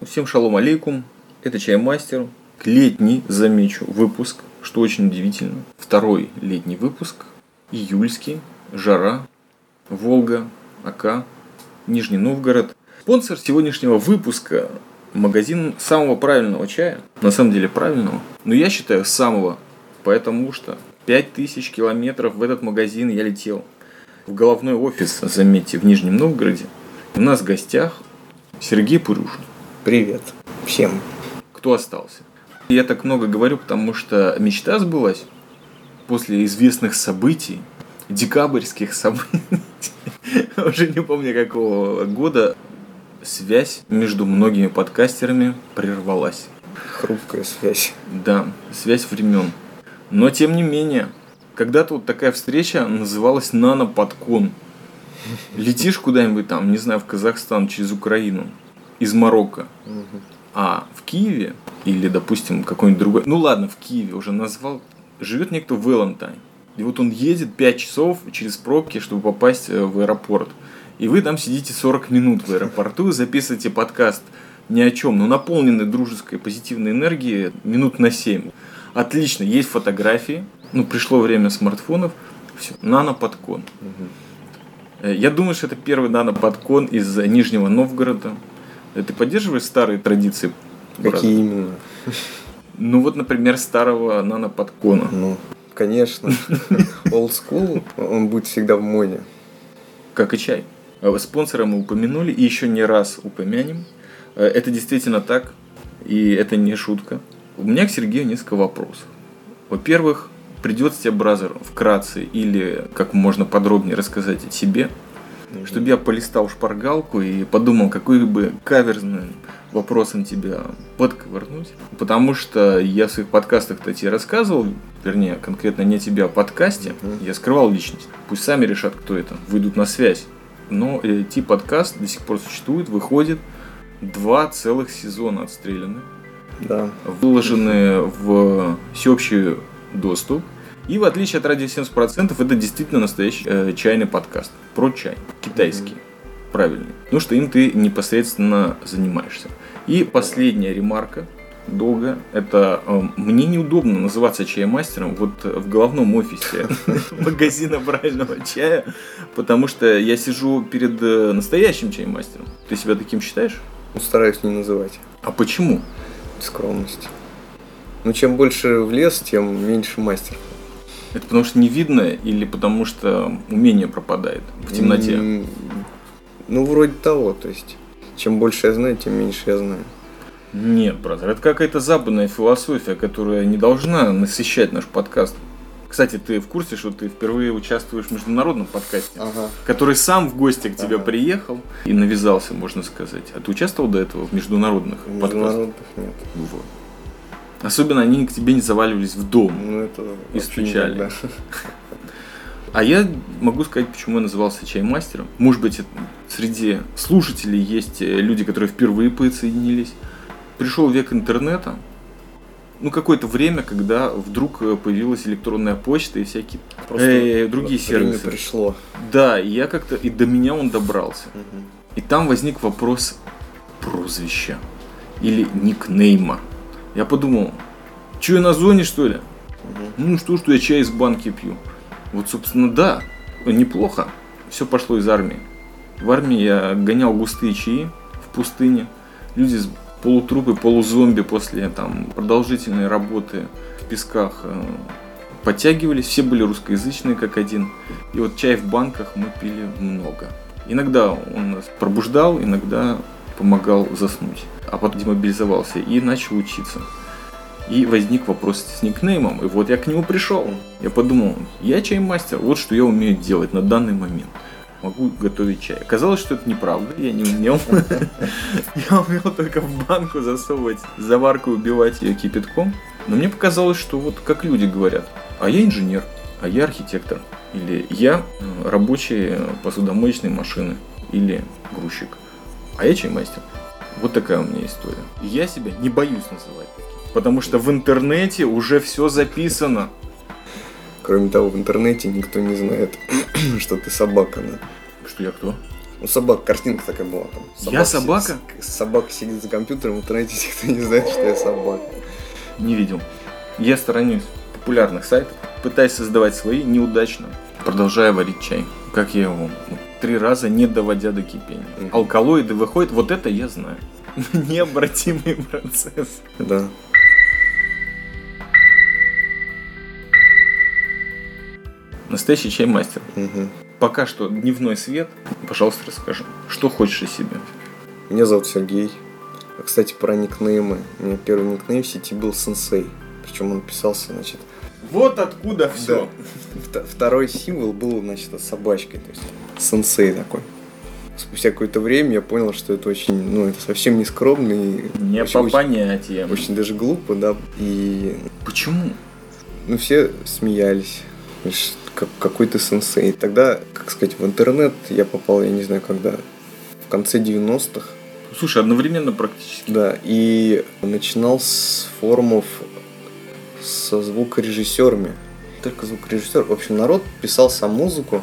Всем шалом алейкум. Это Чаймастер. Летний, замечу, выпуск, что очень удивительно. Второй летний выпуск. Июльский. Жара. Волга. Ака. Нижний Новгород. Спонсор сегодняшнего выпуска магазин самого правильного чая. На самом деле правильного. Но я считаю самого. Потому что 5000 километров в этот магазин я летел. В головной офис, заметьте, в Нижнем Новгороде. У нас в гостях Сергей Пурюшин. Привет всем. Кто остался? Я так много говорю, потому что мечта сбылась после известных событий, декабрьских событий, уже не помню какого года, связь между многими подкастерами прервалась. Хрупкая связь. Да, связь времен. Но тем не менее, когда-то вот такая встреча называлась нано-подкон. Летишь куда-нибудь там, не знаю, в Казахстан через Украину, из Марокко. А в Киеве, или, допустим, какой-нибудь другой, ну ладно, в Киеве уже назвал, живет некто Валентайн. И вот он едет 5 часов через пробки, чтобы попасть э, в аэропорт. И вы там сидите 40 минут в аэропорту, записываете подкаст ни о чем, но наполненный дружеской позитивной энергией минут на 7. Отлично, есть фотографии, ну пришло время смартфонов, все, нано-подкон. Я думаю, что это первый нано-подкон из Нижнего Новгорода. Э, Ты поддерживаешь старые традиции? брат? Какие именно? Ну вот, например, старого нано-подкона. Ну, конечно. Old school, он будет всегда в моде. как и чай. Э, Спонсора мы упомянули и еще не раз упомянем. Э, Это действительно так, и это не шутка. У меня к Сергею несколько вопросов. Во-первых, придется тебе, бразер, вкратце или как можно подробнее рассказать о себе, чтобы я полистал шпаргалку и подумал, какой бы каверзным вопросом тебя подковырнуть. Потому что я в своих подкастах-то тебе рассказывал, вернее, конкретно не тебе, а подкасте, Мгм. я скрывал личность. Пусть сами решат, кто это, выйдут на связь. Но э, Ти-подкаст до сих пор существует, выходит два целых сезона отстреляны, Да. выложены в всеобщий доступ. И в отличие от радио 70%, это действительно настоящий э, чайный подкаст. Про чай. Китайский. Правильный. Ну что им ты непосредственно занимаешься. И последняя ремарка. Долго. Это э, мне неудобно называться чаймастером вот в головном офисе магазина правильного чая, потому что я сижу перед э, настоящим чаймастером. Ты себя таким считаешь? Ну, Стараюсь не называть. А почему? Скромность. Ну, чем больше в лес, тем меньше мастер. Это потому что не видно или потому что умение пропадает в темноте? М, Ну, вроде того, то есть. Чем больше я знаю, тем меньше я знаю. Нет, бразер, это какая-то западная философия, которая не должна насыщать наш подкаст. Кстати, ты в курсе, что ты впервые участвуешь в международном подкасте, Ага. который сам в гости к тебе Ага. приехал и навязался, можно сказать. А ты участвовал до этого в международных подкастах? Международных нет. Вот. Особенно они к тебе не заваливались в дом. Ну, это И стучали. никогда. А я могу сказать, почему я назывался чаймастером. Может быть, среди слушателей есть э, люди, которые впервые подсоединились. Пришел век интернета. Ну, какое-то время, когда вдруг э, появилась электронная почта и всякие Просто э, другие время сервисы. пришло. Да, и я как-то, и до меня он добрался. Мгм. И там возник вопрос прозвища или никнейма. Я подумал, что я на зоне, что ли? Мгм. Ну что, что я чай из банки пью. Вот, собственно, да, неплохо. Все пошло из армии. В армии я гонял густые чаи в пустыне. Люди с полутрупы, полузомби после там, продолжительной работы в песках э, подтягивались. Все были русскоязычные, как один. И вот чай в банках мы пили много. Иногда он нас пробуждал, иногда помогал заснуть. А потом демобилизовался и начал учиться. И возник вопрос с никнеймом, и вот я к нему пришел. Я подумал, я чаймастер, вот что я умею делать на данный момент. Могу готовить чай. Оказалось, что это неправда, я не умел. Я умел только в банку засовывать заварку и убивать ее кипятком. Но мне показалось, что вот как люди говорят, а я инженер, а я архитектор, или я э, рабочий э, посудомоечной машины, или грузчик, а я чаймастер. Вот такая у меня история. И я себя не боюсь называть таким. Потому что в интернете уже все записано. Кроме того, в интернете никто не знает, что ты собака. Да? Что я кто? Ну, собака, картинка такая была там. Я собака? Сидит, собака сидит за компьютером, в интернете никто не знает, что я собака. Не видел. Я сторонюсь популярных сайтов, пытаюсь создавать свои неудачно, продолжая варить чай. Как я его ну, три раза не доводя до кипения. Мгм. Алкалоиды выходят, вот это я знаю. Необратимый процесс. Да. Настоящий чаймастер. Мгм. Пока что дневной свет. Пожалуйста, расскажи, что хочешь о себе. Меня зовут Сергей. А, Кстати, про никнеймы. У меня первый никнейм в сети был Сенсей. Причем он писался, значит, Вот откуда все. Вт- Второй символ был, значит, с собачкой, то есть сенсей такой. Спустя какое-то время я понял, что это очень, ну, это совсем не скромно и Не очень, по очень- понятиям. очень даже глупо, да. И, Почему? ну, все смеялись. Как, какой ты сенсей. Тогда, как сказать, в интернет я попал, я не знаю, когда, в конце 90-х, Слушай, одновременно практически. да, и начинал с форумов со звукорежиссерами. Только звукорежиссер. В общем, народ писал сам музыку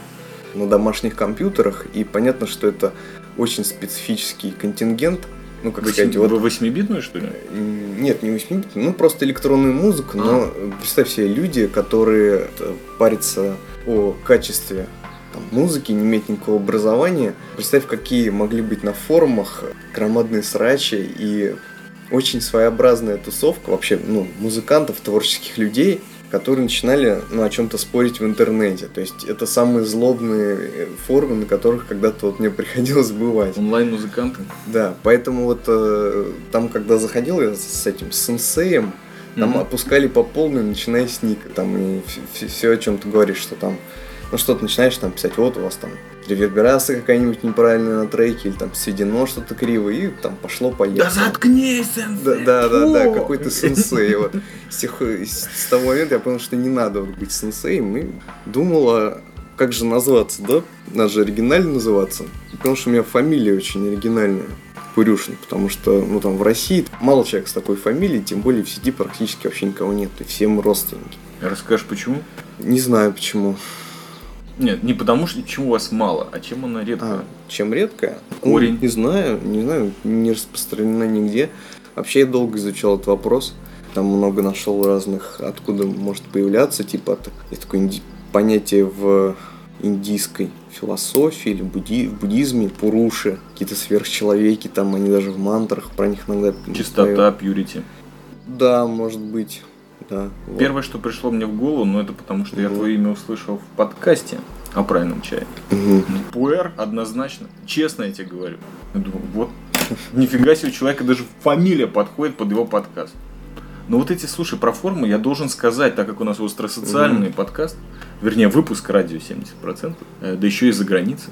на домашних компьютерах, и понятно, что это очень специфический контингент. Ну, как сказать, вот... Вы восьмибитную, что ли? м, Нет, не 8 ну просто электронную музыку, но э, представь себе люди, которые э, парятся о качестве там, музыки, не имеют никакого образования. Представь, какие могли быть на форумах громадные срачи и очень своеобразная тусовка вообще, ну, музыкантов, творческих людей, которые начинали, ну, о чем-то спорить в интернете. То есть это самые злобные э, форумы, на которых когда-то вот мне приходилось бывать. Онлайн-музыканты. Да, поэтому вот э, там, когда заходил я с этим с сенсеем, там Мгм. опускали по полной, начиная с ника, там и все, о чем ты говоришь, что там, ну что ты начинаешь там писать, вот у вас там реверберация какая-нибудь неправильная на треке, или там сведено что-то криво, и там пошло поехало. Да заткнись, Да, сенсей! да, да, да, Фу! какой ты сенсей. Вот. С, тех- с- того момента я понял, что не надо быть сенсеем. И думал, а как же назваться, да? Надо же оригинально называться. Потому что у меня фамилия очень оригинальная. Пурюшин, потому что, ну, там, в России мало человек с такой фамилией, тем более в сети практически вообще никого нет, и все мы родственники. Расскажешь, почему? Не знаю почему. Нет, не потому что чему вас мало, а чем она редкая. А, чем редкая? Корень. Ну, не знаю, не знаю, не распространена нигде. Вообще я долго изучал этот вопрос. Там много нашел разных, откуда может появляться, типа есть такое инди- понятие в индийской философии или будди- в буддизме, пуруши, какие-то сверхчеловеки, там они даже в мантрах про них иногда Чистота, пьюрити. Да, может быть. Да. вот. Первое, что пришло мне в голову, но это потому, что я твое имя услышал в подкасте о правильном чае. Мгм. Пуэр однозначно. Честно я тебе говорю. Я думаю, вот, нифига себе, у человека даже фамилия подходит под его подкаст. Но вот эти, слушай, про форму я должен сказать, так как у нас остросоциальный подкаст, вернее, выпуск радио 70%, э, да еще и за границей.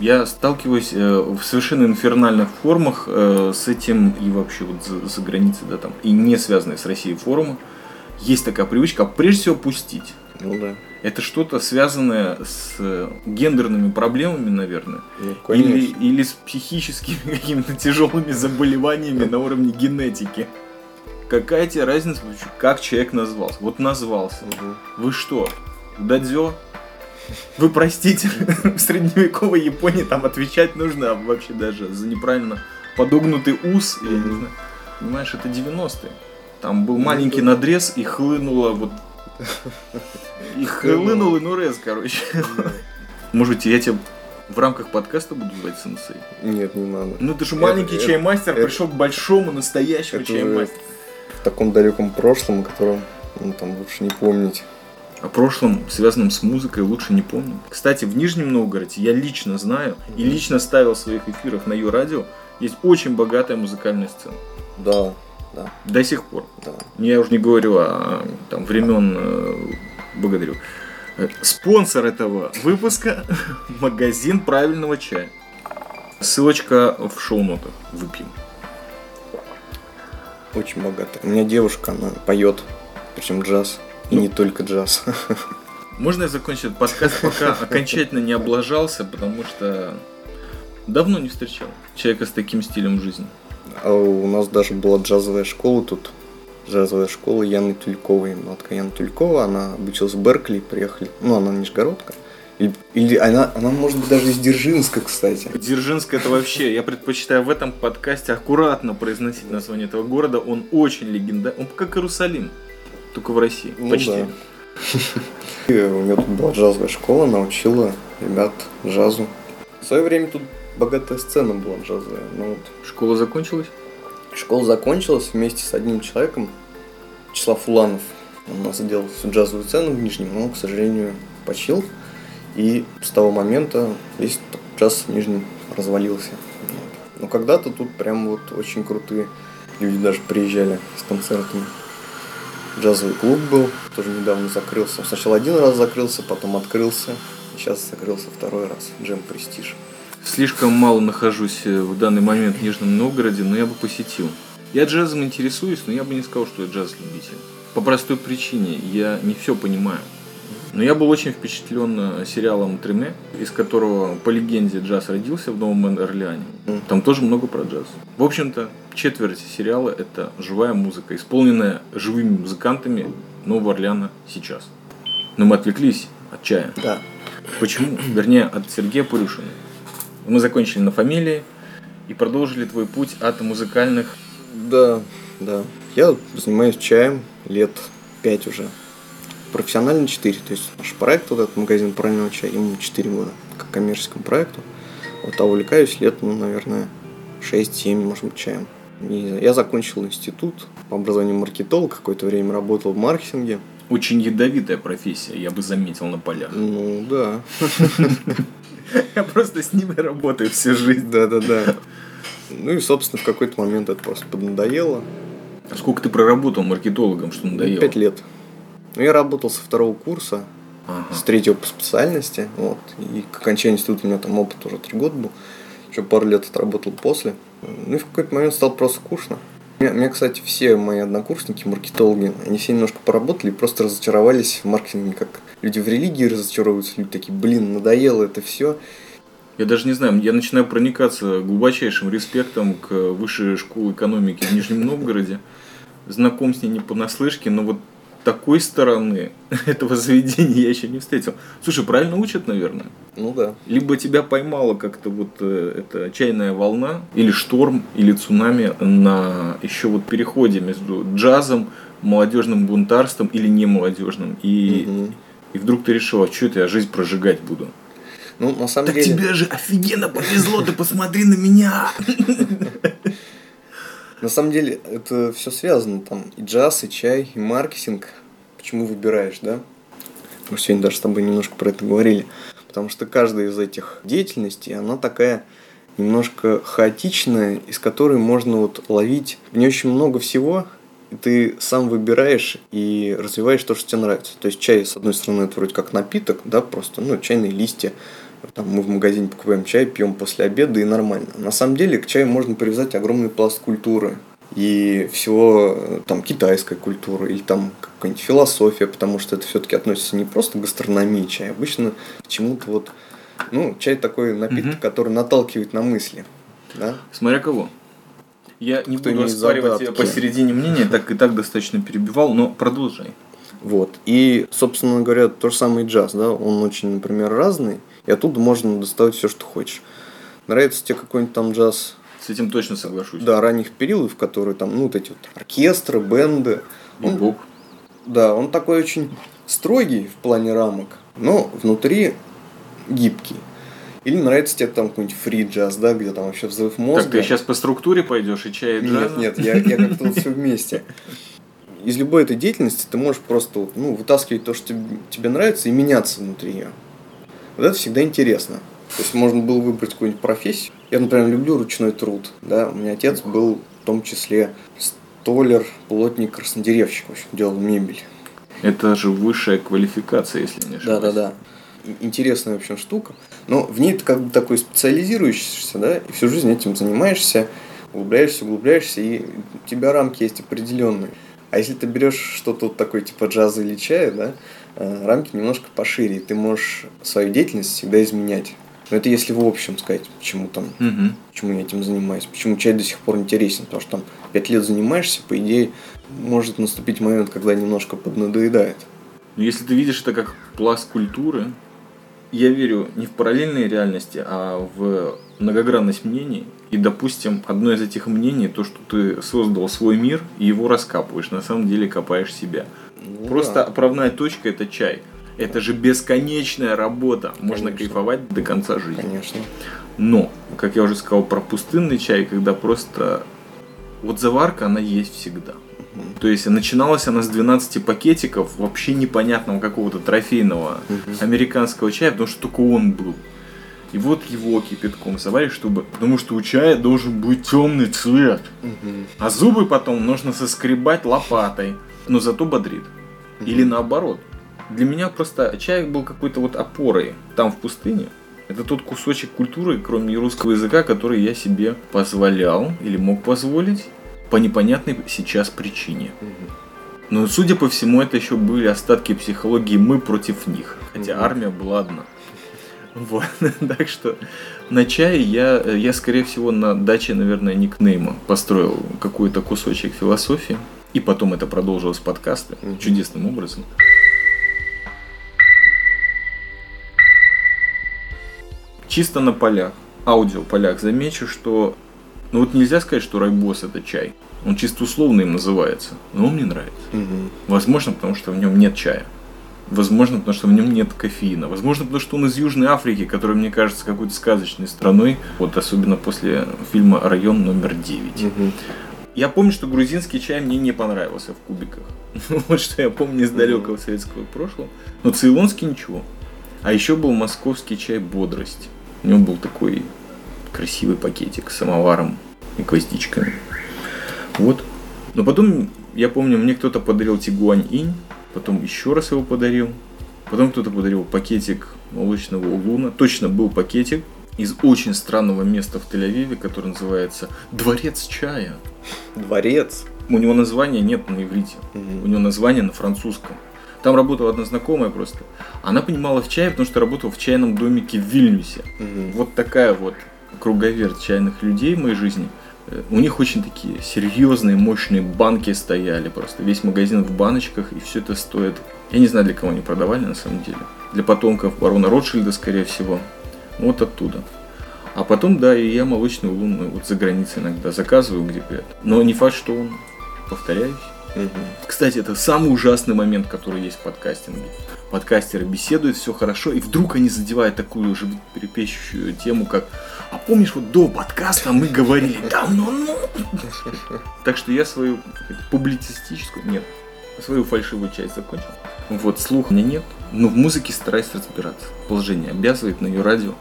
Я сталкиваюсь э, в совершенно инфернальных формах э, с этим и вообще вот за, за границей, да, там, и не связанные с Россией форумы. Есть такая привычка, прежде всего, пустить. Ну да. Это что-то связанное с э, гендерными проблемами, наверное. Ну, Или, конечно. или с психическими какими-то тяжелыми заболеваниями на уровне генетики. Какая тебе разница, как человек назвался? Вот назвался. Мгм. Вы что, дадзё? Вы простите, в средневековой Японии там отвечать нужно вообще даже за неправильно подогнутый ус. Я не знаю. Понимаешь, это 90-е. Там был Ну, маленький надрез и хлынуло вот... И хлынул инурез, короче. Может быть, я тебя в рамках подкаста буду звать сенсей? Нет, не надо. Ну это же маленький это- чаймастер это- пришел к большому настоящему чаймастеру. в таком далеком прошлом, о котором ну, там лучше не помнить. О прошлом, связанном с музыкой, лучше не помню. Кстати, в Нижнем Новгороде я лично знаю и лично ставил в своих эфирах на Ю-радио, есть очень богатая музыкальная сцена. Да, да, До сих пор. да. Я уже не говорю о там, времен э, благодарю. Э, Спонсор этого выпуска – магазин правильного чая. Ссылочка в шоу-нотах. Выпьем. Очень богато. У меня девушка, она поет, причем джаз. И не только джаз. Можно я закончу этот подкаст, пока окончательно не облажался, потому что давно не встречал человека с таким стилем жизни. А у нас даже была джазовая школа тут. Джазовая школа Яны Тюльковой. Матка Яна Тюлькова, она обучилась в Беркли, приехали. Ну, она нижегородка. Или, или она, она может быть даже из Дзержинска, кстати. Дзержинск это вообще, я предпочитаю в этом подкасте аккуратно произносить название этого города. Он очень легендарный, он как Иерусалим, только в России, Ну почти. да. И у меня тут была джазовая школа, научила ребят джазу. В свое время тут богатая сцена была джазовая. Но вот Школа закончилась? школа закончилась вместе с одним человеком, Числав Фуланов. Он у нас сделал всю джазовую сцену в Нижнем, но, к сожалению, почил. И с того момента весь джаз в Нижнем развалился. Но когда-то тут прям вот очень крутые люди даже приезжали с концертами. Джазовый клуб был, тоже недавно закрылся. Сначала один раз закрылся, потом открылся. Сейчас закрылся второй раз. Джем Престиж. Слишком мало нахожусь э, в данный момент в Нижнем Новгороде, но я бы посетил. Я джазом интересуюсь, но я бы не сказал, что я джаз-любитель. По простой причине, я не все понимаю. Но я был очень впечатлен э, сериалом Треме, из которого по легенде джаз родился в Новом Орлеане. Там тоже много про джаз. В общем-то, четверть сериала это живая музыка, исполненная живыми музыкантами Нового Орлеана сейчас. Но мы отвлеклись от чая. Да. Почему? Вернее, от Сергея Пурюшина. Мы закончили на фамилии и продолжили твой путь от музыкальных... Да, да. Я занимаюсь чаем лет пять уже. Профессионально 4. То есть наш проект, вот этот магазин правильного чая, ему 4 года, как коммерческому проекту. Вот, а увлекаюсь лет, ну, наверное, 6-7, может быть, чаем. И я закончил институт по образованию маркетолог, какое-то время работал в маркетинге. Очень ядовитая профессия, я бы заметил на полях. Ну, да. Я просто с ними работаю всю жизнь. Да-да-да. Ну и, собственно, в какой-то момент это просто поднадоело. А сколько ты проработал маркетологом, что надоело? Пять лет. Ну, я работал со второго курса, Ага. с третьего по специальности. Вот. И к окончанию института у меня там опыт уже три года был. Еще пару лет отработал после. Ну и в какой-то момент стало просто скучно. У меня, у меня, кстати, все мои однокурсники, маркетологи, они все немножко поработали и просто разочаровались в маркетинге, как люди в религии разочаровываются, люди такие, блин, надоело это все. Я даже не знаю, я начинаю проникаться глубочайшим респектом к высшей школе экономики в Нижнем Новгороде. Знаком с ней не понаслышке, но вот такой стороны этого заведения я еще не встретил. Слушай, правильно учат, наверное? Ну да. Либо тебя поймала как-то вот э, эта чайная волна, или шторм, или цунами на еще вот переходе между джазом, молодежным бунтарством или не молодежным. И, Мгм. и вдруг ты решила, что это я жизнь прожигать буду. Ну, на самом Так деле... тебе же офигенно повезло, ты посмотри на меня. На самом деле это все связано, там и джаз, и чай, и маркетинг. Почему выбираешь, да? Мы сегодня даже с тобой немножко про это говорили. Потому что каждая из этих деятельностей, она такая немножко хаотичная, из которой можно вот ловить в ней очень много всего, и ты сам выбираешь и развиваешь то, что тебе нравится. То есть чай, с одной стороны, это вроде как напиток, да, просто, ну, чайные листья. Там мы в магазине покупаем чай, пьем после обеда и нормально. На самом деле к чаю можно привязать огромный пласт культуры и всего э, там китайской культуры или там какая-нибудь философия, потому что это все-таки относится не просто к гастрономии чая, а обычно к чему-то вот, ну, чай такой напиток, Мгм. который наталкивает на мысли, да. Смотря кого. Я не Кто буду оспаривать задатки. посередине мнения, так и так достаточно перебивал, но продолжай. Вот. И, собственно говоря, то же самое джаз, да, он очень, например, разный, и оттуда можно доставать все, что хочешь. Нравится тебе какой-нибудь там джаз, С этим точно соглашусь. да, ранних периодов, которые там, ну, вот эти вот оркестры, бенды. Он- Бибоп. да, он такой очень строгий в плане рамок, но внутри гибкий. Или нравится тебе там какой-нибудь фри джаз, да, где там вообще взрыв мозга. Так ты сейчас по структуре пойдешь и чай и джаза? Нет, нет, я, я как-то вот все вместе. Из любой этой деятельности ты можешь просто ну, вытаскивать то, что тебе, тебе нравится, и меняться внутри ее. Вот это всегда интересно. То есть можно было выбрать какую-нибудь профессию. Я, например, люблю ручной труд. Да? У меня отец был в том числе столер, плотник, краснодеревщик, в общем, делал мебель. Это же высшая квалификация, если не ошибаюсь. Да, да, да. Интересная, в общем, штука. Но в ней ты как бы такой специализируешься, да, и всю жизнь этим занимаешься, углубляешься, углубляешься, и у тебя рамки есть определенные. А если ты берешь что-то вот такое типа джаза или чая, да, рамки немножко пошире, и ты можешь свою деятельность всегда изменять. Но это если в общем сказать, почему там, Мгм. почему я этим занимаюсь, почему чай до сих пор интересен, потому что там пять лет занимаешься, по идее, может наступить момент, когда немножко поднадоедает. Но Если ты видишь это как пласт культуры, я верю не в параллельные реальности, а в многогранность мнений. И, допустим, одно из этих мнений, то, что ты создал свой мир и его раскапываешь, на самом деле копаешь себя. Ну Просто да. отправная точка это чай. Это же бесконечная работа. Можно Конечно. кайфовать до конца жизни. Конечно. Но, как я уже сказал про пустынный чай, когда просто вот заварка, она есть всегда. Мгм. То есть начиналась она с 12 пакетиков вообще непонятного какого-то трофейного Мгм. американского чая, потому что только он был. И вот его кипятком заваришь, чтобы... Потому что у чая должен быть темный цвет. Мгм. А зубы потом нужно соскребать лопатой. Но зато бодрит. Или наоборот. Для меня просто чай был какой-то вот опорой там в пустыне. Это тот кусочек культуры, кроме русского языка, который я себе позволял или мог позволить по непонятной сейчас причине. Но, судя по всему, это еще были остатки психологии мы против них. Хотя армия была одна. Вот. Так что на чае я, я, скорее всего, на даче, наверное, никнейма построил какой-то кусочек философии. И потом это продолжилось подкасты Мгм. чудесным образом. Чисто на полях, аудио полях замечу, что ну вот нельзя сказать, что райбос это чай. Он чисто условно им называется, но он мне нравится. Мгм. Возможно, потому что в нем нет чая. Возможно, потому что в нем нет кофеина. Возможно, потому что он из Южной Африки, которая мне кажется какой-то сказочной страной. Вот особенно после фильма «Район номер 9». Мгм. Я помню, что грузинский чай мне не понравился в кубиках. Вот что я помню из далекого советского прошлого. Но цейлонский ничего. А еще был московский чай «Бодрость». У него был такой красивый пакетик с самоваром и гвоздичками. Вот. Но потом, я помню, мне кто-то подарил Тигуань Инь, потом еще раз его подарил. Потом кто-то подарил пакетик молочного улуна. Точно был пакетик из очень странного места в Тель-Авиве, который называется Дворец чая. Дворец. У него названия нет на иврите. Мгм. У него название на французском. Там работала одна знакомая просто. Она понимала в чае, потому что работала в чайном домике в Вильнюсе. Мгм. Вот такая вот круговерть чайных людей в моей жизни. Э, У них очень такие серьезные, мощные банки стояли просто. Весь магазин в баночках, и все это стоит... Я не знаю, для кого они продавали на самом деле. Для потомков барона Ротшильда, скорее всего. Вот оттуда. А потом, да, и я молочный улун ну, вот за границей иногда заказываю, где говорят. Но не факт, что он, повторяюсь. Мгм. Кстати, это самый ужасный момент, который есть в подкастинге. Подкастеры беседуют, все хорошо, и вдруг они задевают такую же перепещущую тему, как «А помнишь, вот до подкаста мы говорили давно, ну...» Так что я свою публицистическую, нет, свою фальшивую часть закончил. Вот, слух у меня нет, но в музыке стараюсь разбираться. Положение обязывает на ее радио.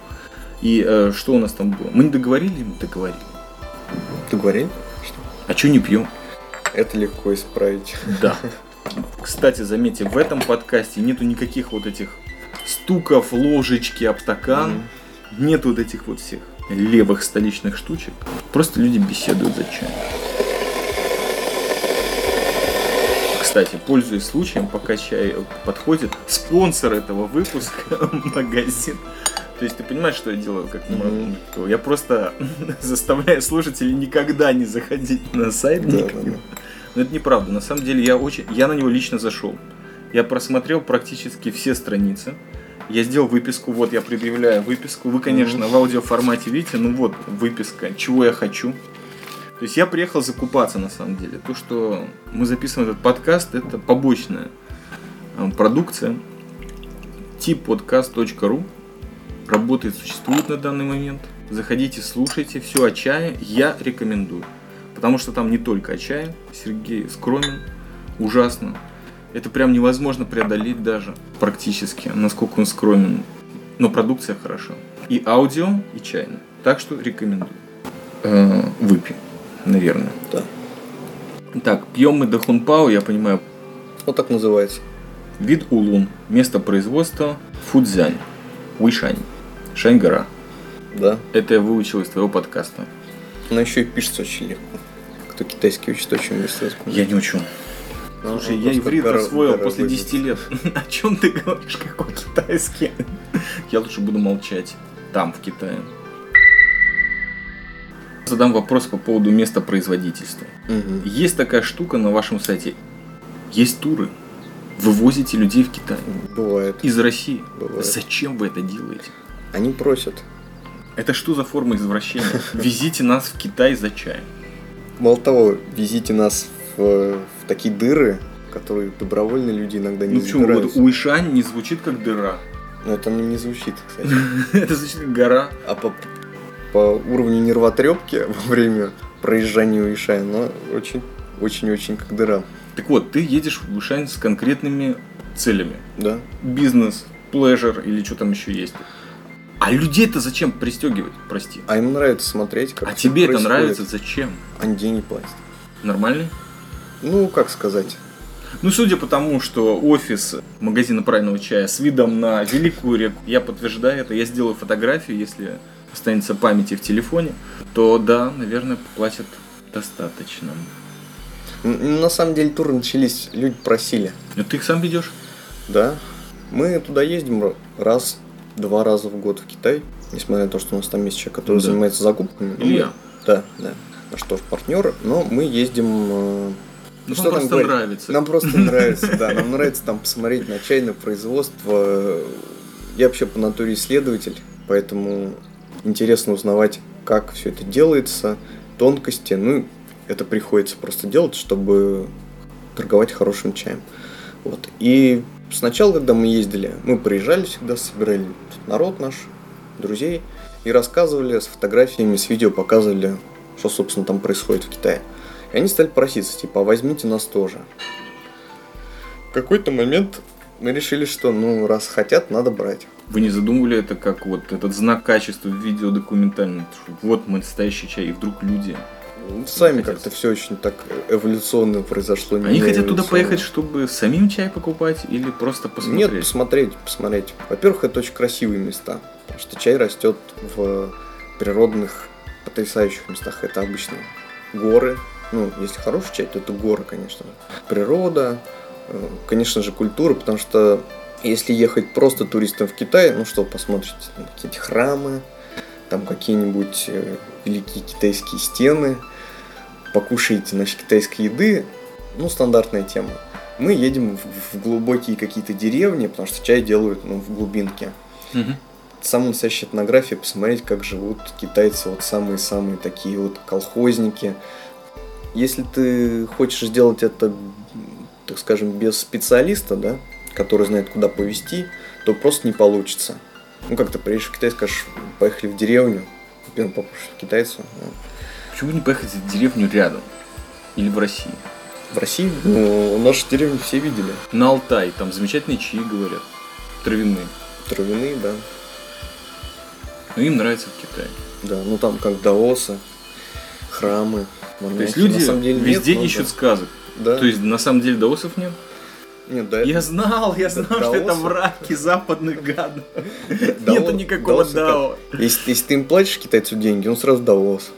И э, что у нас там было? Мы не договорили, мы договорили. Ты говорил? А что не пьем? Это легко исправить. Да. Кстати, заметьте, в этом подкасте нету никаких вот этих стуков, ложечки об стакан. Мгм. Нет вот этих вот всех левых столичных штучек. Просто люди беседуют за чаем. Кстати, пользуясь случаем, пока чай подходит, спонсор этого выпуска магазин. То есть ты понимаешь, что я делаю, как никто. Я просто заставляю слушателей никогда не заходить на сайт. Да, никогда. да, да. Но это неправда. На самом деле я очень. Я на него лично зашел. Я просмотрел практически все страницы. Я сделал выписку. Вот я предъявляю выписку. Вы, конечно, в аудиоформате видите, ну вот выписка, чего я хочу. То есть я приехал закупаться на самом деле. То, что мы записываем этот подкаст, это побочная э, продукция. tippodcast.ru работает, существует на данный момент. Заходите, слушайте, все о чае я рекомендую. Потому что там не только о чае. Сергей скромен, ужасно. Это прям невозможно преодолеть даже практически, насколько он скромен. Но продукция хороша. И аудио, и чайная. Так что рекомендую. Э, выпей, наверное. Да. Так, пьем мы Дахунпао, я понимаю, Вот так называется. Вид Улун. Место производства Фудзянь. Уишань. Шаньгара. Да. Это я выучил из твоего подкаста. Она еще и пишется очень легко. Кто китайский учит, очень быстро. Я не учу. Ну, Слушай, ну, я иврит гора- освоил гора после выучить. 10 лет. О чем ты говоришь, какой китайский? Я лучше буду молчать. Там, в Китае. Задам вопрос по поводу места производительства. Мгм. Есть такая штука на вашем сайте. Есть туры. вывозите людей в Китай Бывает. из России. Бывает. Зачем вы это делаете? Они просят. Это что за форма извращения? Везите нас в Китай за чаем. Мало того, везите нас в, в такие дыры, которые добровольно люди иногда не Ну почему? Вот. Уишань не звучит как дыра. Но это не звучит, кстати. Это звучит как гора. А по, по уровню нервотрепки во время проезжания Уишая, но очень, очень-очень как дыра. Так вот, ты едешь в Уишань с конкретными целями. Да? Бизнес, плежер или что там еще есть. А людей-то зачем пристегивать, прости? А им нравится смотреть, как А тебе это происходит. нравится зачем? Они деньги платят. Нормальный? Ну, как сказать. Ну, судя по тому, что офис магазина правильного чая с видом на Великую реку, я подтверждаю это, я сделаю фотографию, если останется памяти в телефоне, то да, наверное, платят достаточно. Н- На самом деле туры начались, люди просили. Но ты их сам ведешь? Да. Мы туда ездим раз, два раза в год в Китай. Несмотря на то, что у нас там есть человек, который Да. занимается закупками. Ну, Илья. мы- Да, да. Наш тоже партнер. Но мы ездим... э, Ну, что там просто говорить? нравится. Нам просто нравится, да. Нам нравится там посмотреть на чайное производство. Я вообще по натуре исследователь, поэтому интересно узнавать, как все это делается, тонкости. Ну, это приходится просто делать, чтобы торговать хорошим чаем. Вот. И сначала, когда мы ездили, мы приезжали всегда, собирали народ наш, друзей, и рассказывали с фотографиями, с видео показывали, что, собственно, там происходит в Китае. И они стали проситься, типа, а возьмите нас тоже. В какой-то момент мы решили, что, ну, раз хотят, надо брать. Вы не задумывали это как вот этот знак качества в видео документальном? что Вот мы настоящий чай, и вдруг люди. Сами хотят. как-то все очень так эволюционно произошло. Они хотят туда поехать, чтобы самим чай покупать или просто посмотреть? Нет, посмотреть, посмотреть. Во-первых, это очень красивые места. Потому что чай растет в природных, потрясающих местах. Это обычно горы. Ну, если хороший чай, то это горы, конечно. Природа, конечно же, культура, потому что если ехать просто туристом в Китай, ну что, посмотрите, какие-то храмы, там какие-нибудь э, великие китайские стены, покушаете, значит, китайской еды, ну, стандартная тема. Мы едем в, в глубокие какие-то деревни, потому что чай делают ну, в глубинке. Мгм. Самая настоящая этнография, посмотреть, как живут китайцы, вот самые-самые такие вот колхозники. Если ты хочешь сделать это, так скажем, без специалиста, да, который знает, куда повезти, то просто не получится. Ну, как ты приедешь в Китай, скажешь, поехали в деревню, первым попробуешь китайцу. ну. Почему не поехать в деревню рядом? Или в России? В России, ну, наши деревни все видели. На Алтай, там замечательные чаи, говорят. Травяные. Травяные, да. Но им нравится в Китае. Да, ну там как даосы, храмы, То есть монахи. люди На самом деле нет, везде но ищут да. сказок. Да. То есть на самом деле даосов нет? Нет, да, Я знал, я знал, что это даосы. враки западных гадов. Нету никакого даосы дао. Если, если ты им платишь китайцу деньги, он сразу даос.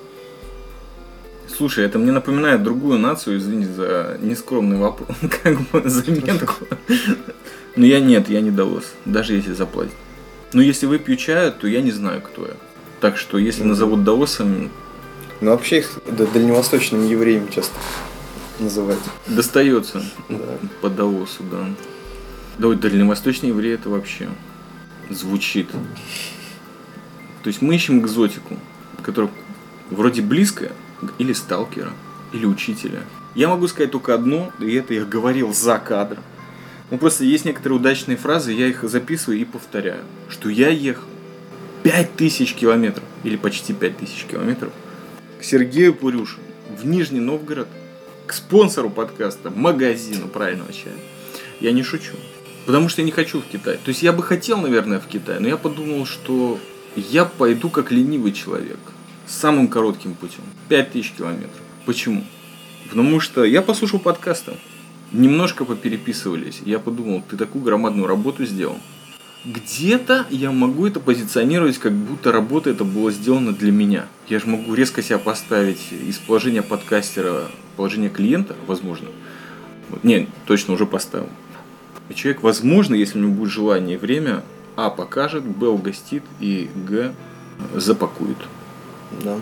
Слушай, это мне напоминает другую нацию, извини за нескромный вопрос, как бы заметку. Но я нет, я не даос, даже если заплатить. Но если выпью чаю, то я не знаю, кто я. Так что, если назовут даосом, Но вообще их да, дальневосточными евреями часто называют. достается Да. по даосу, да. Да вот дальневосточный еврей это вообще звучит. То есть мы ищем экзотику, которая вроде близкая, или сталкера, или учителя. Я могу сказать только одно, и это я говорил за кадром. Ну просто есть некоторые удачные фразы, я их записываю и повторяю. Что я ехал 5000 километров, или почти 5000 километров, к Сергею Пурюшину в Нижний Новгород, к спонсору подкаста, магазину правильного чая. Я не шучу. Потому что я не хочу в Китай. То есть я бы хотел, наверное, в Китай, но я подумал, что я пойду как ленивый человек. Самым коротким путем. 5000 километров. Почему? Потому что я послушал подкаста. Немножко попереписывались. Я подумал, ты такую громадную работу сделал. Где-то я могу это позиционировать, как будто работа это была сделана для меня. Я же могу резко себя поставить из положения подкастера в положение клиента, возможно. Вот, Не, точно уже поставил. И человек, возможно, если у него будет желание и время, А покажет, Б угостит и Г запакует. Да.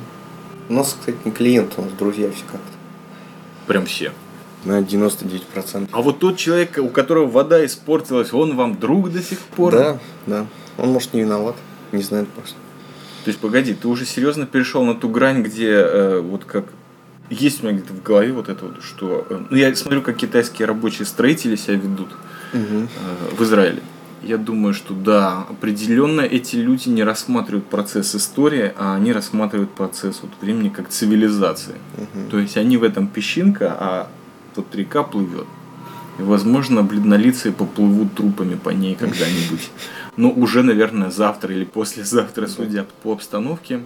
У нас, кстати, не клиент, у нас друзья все как-то. Прям все. На 99%. А вот тот человек, у которого вода испортилась, он вам друг до сих пор? Да, да. Он, может, не виноват. Не знает просто. То есть, погоди, ты уже серьезно перешел на ту грань, где э, вот как есть у меня где-то в голове вот это вот, что... э, ну, я смотрю, как китайские рабочие строители себя ведут Мгм. э, в Израиле. Я думаю, что да, определенно эти люди не рассматривают процесс истории, а они рассматривают процесс вот времени как цивилизации. Мгм. То есть они в этом песчинка, а вот река плывет. И, возможно, бледнолицые поплывут трупами по ней когда-нибудь. Но уже, наверное, завтра или послезавтра, судя по обстановке.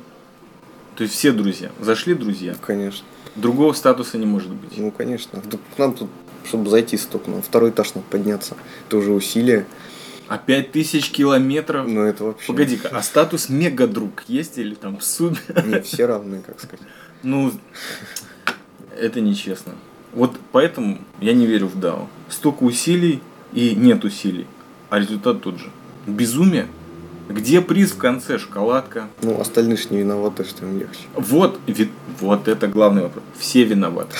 То есть все друзья. Зашли друзья. Конечно. Другого статуса не может быть. Ну, конечно. Нам тут, чтобы зайти столько, на второй этаж надо подняться. Это уже усилие. А пять тысяч километров? Но это вообще... Погоди-ка, а статус мега-друг есть или там супер? Не, все равны, как сказать. Ну, это нечестно. Вот поэтому я не верю в DAO. Столько усилий и нет усилий, а результат тот же. Безумие. Где приз в конце? Шоколадка. Ну, остальные ж не виноваты, что им легче. Вот, ви- вот это главный вопрос. Все виноваты.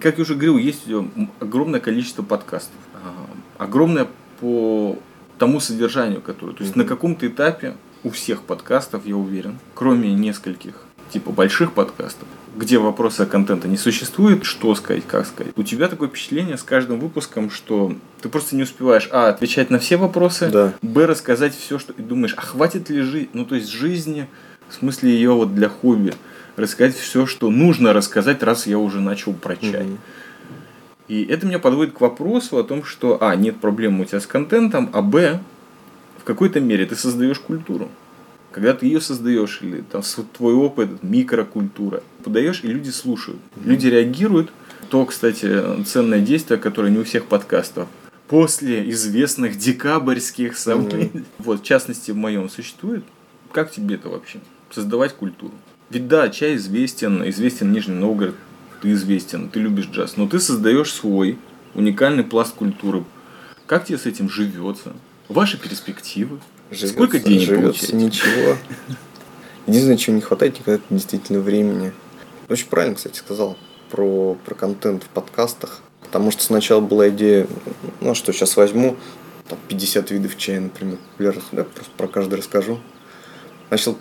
Как я уже говорил, есть у тебя огромное количество подкастов. Огромное по тому содержанию, которое. То есть на каком-то этапе у всех подкастов, я уверен, кроме нескольких типа больших подкастов, где вопроса контента не существует, что сказать, как сказать. У тебя такое впечатление с каждым выпуском, что ты просто не успеваешь, а, отвечать на все вопросы, Да. б, рассказать все, что и думаешь, а хватит ли жизнь, ну то есть жизни, в смысле ее вот для хобби, рассказать все, что нужно рассказать, раз я уже начал прочать. Мгм. И это меня подводит к вопросу о том, что, а, нет проблем у тебя с контентом, а, б, в какой-то мере ты создаешь культуру. Когда ты ее создаешь, или там твой опыт, микрокультура, подаешь, и люди слушают. Люди реагируют. То, кстати, ценное действие, которое не у всех подкастов. После известных декабрьских событий, вот, в частности, в моем существует, как тебе это вообще? Создавать культуру. Ведь да, чай известен, известен Нижний Новгород, ты известен, ты любишь джаз, но ты создаешь свой уникальный пласт культуры. Как тебе с этим живется? Ваши перспективы? Живется- Сколько денег живется получаете? ничего. Единственное, чего не хватает, никогда это действительно времени. Очень правильно, кстати, сказал про, про контент в подкастах. Потому что сначала была идея, ну а что, сейчас возьму там, 50 видов чая, например, да, просто про каждый расскажу. Начал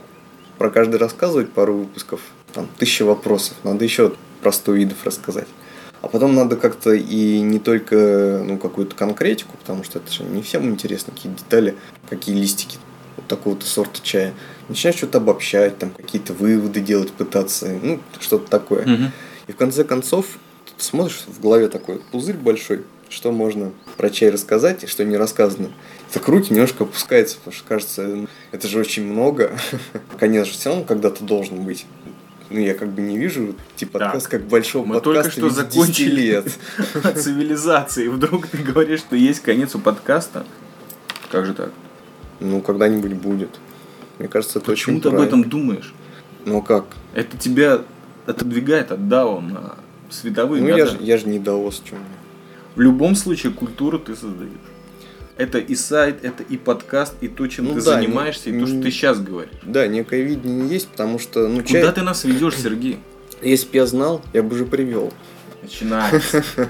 про каждый рассказывать пару выпусков, там тысяча вопросов, надо еще про 100 видов рассказать. А потом надо как-то и не только ну, какую-то конкретику, потому что это же не всем интересно, какие детали, какие листики вот такого-то сорта чая. Начинаешь что-то обобщать, там какие-то выводы делать, пытаться, ну, что-то такое. Мгм. И в конце концов, ты смотришь в голове такой пузырь большой, что можно про чай рассказать и что не рассказано. Так руки немножко опускаются, потому что кажется, ну, это же очень много. Конец же все равно когда-то должен быть. Ну, я как бы не вижу, типа, подкаст как большого мы подкаста только что в виде 10 закончили. лет. Цивилизации. Вдруг ты говоришь, что есть конец у подкаста. Как же так? Ну, когда-нибудь будет. Мне кажется, это Почему очень ты об этом думаешь? Ну, как? Это тебя отодвигает от DAO на световые Ну, я года. же, я же не даос, чем В любом случае культуру ты создаешь. Это и сайт, это и подкаст, и то, чем Ну ты да, занимаешься, и то, что ты сейчас говоришь. Да, некое видение есть, потому что, ну, чай... Куда ты нас ведешь, Сергей? Если бы я знал, я бы уже привел. Начинается.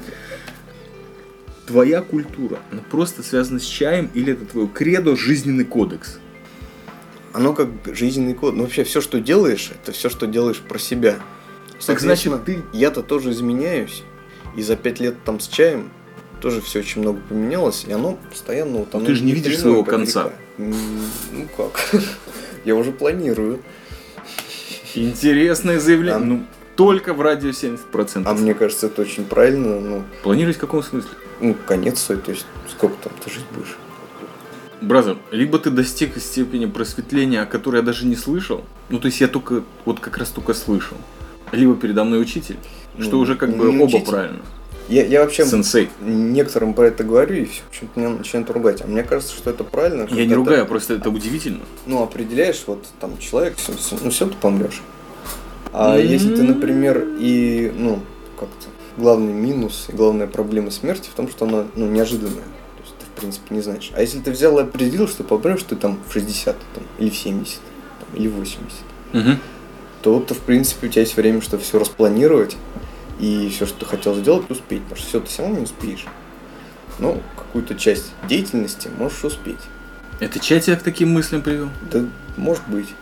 Твоя культура, она просто связана с чаем или это твой кредо, жизненный кодекс? Оно как жизненный код. Ну, вообще, все, что делаешь, это все, что делаешь про себя. Так значит, ты Я-то тоже изменяюсь. И за пять лет там с чаем тоже все очень много поменялось. И оно постоянно вот Ну, оно ты же не видишь своего конца. Ну как? Я уже планирую. интересное заявление. А- Ну, только в радио 70%. А мне кажется, это очень правильно. Ну, Планировать в каком смысле? ну конец свой, то есть сколько там ты жить будешь? Бразер, либо ты достиг степени просветления, о которой я даже не слышал, ну то есть я только, вот как раз только слышал, либо передо мной учитель, что Ну, уже как не бы оба учитель. правильно. Я, я вообще Сенсей. некоторым про это говорю, и все почему-то меня начинают ругать. А мне кажется, что это правильно. Я не ты, ругаю, просто это удивительно. Ну, определяешь, вот там человек, ну все, ты помрешь. А М. если ты, например, и, ну, как-то, главный минус и главная проблема смерти в том, что она, ну, неожиданная. То есть ты, в принципе, не знаешь. А если ты взял и определил, что ты помрешь, ты там в 60 там, или в 70, там, или в 80, Мгм. то вот, в принципе, у тебя есть время, чтобы все распланировать и все, что ты хотел сделать, успеть. Потому что все ты все равно не успеешь. Но какую-то часть деятельности можешь успеть. Это чай тебя к таким мыслям привел? Да, может быть.